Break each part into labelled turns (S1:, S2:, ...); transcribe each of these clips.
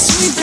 S1: sweet.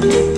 S2: Thank you.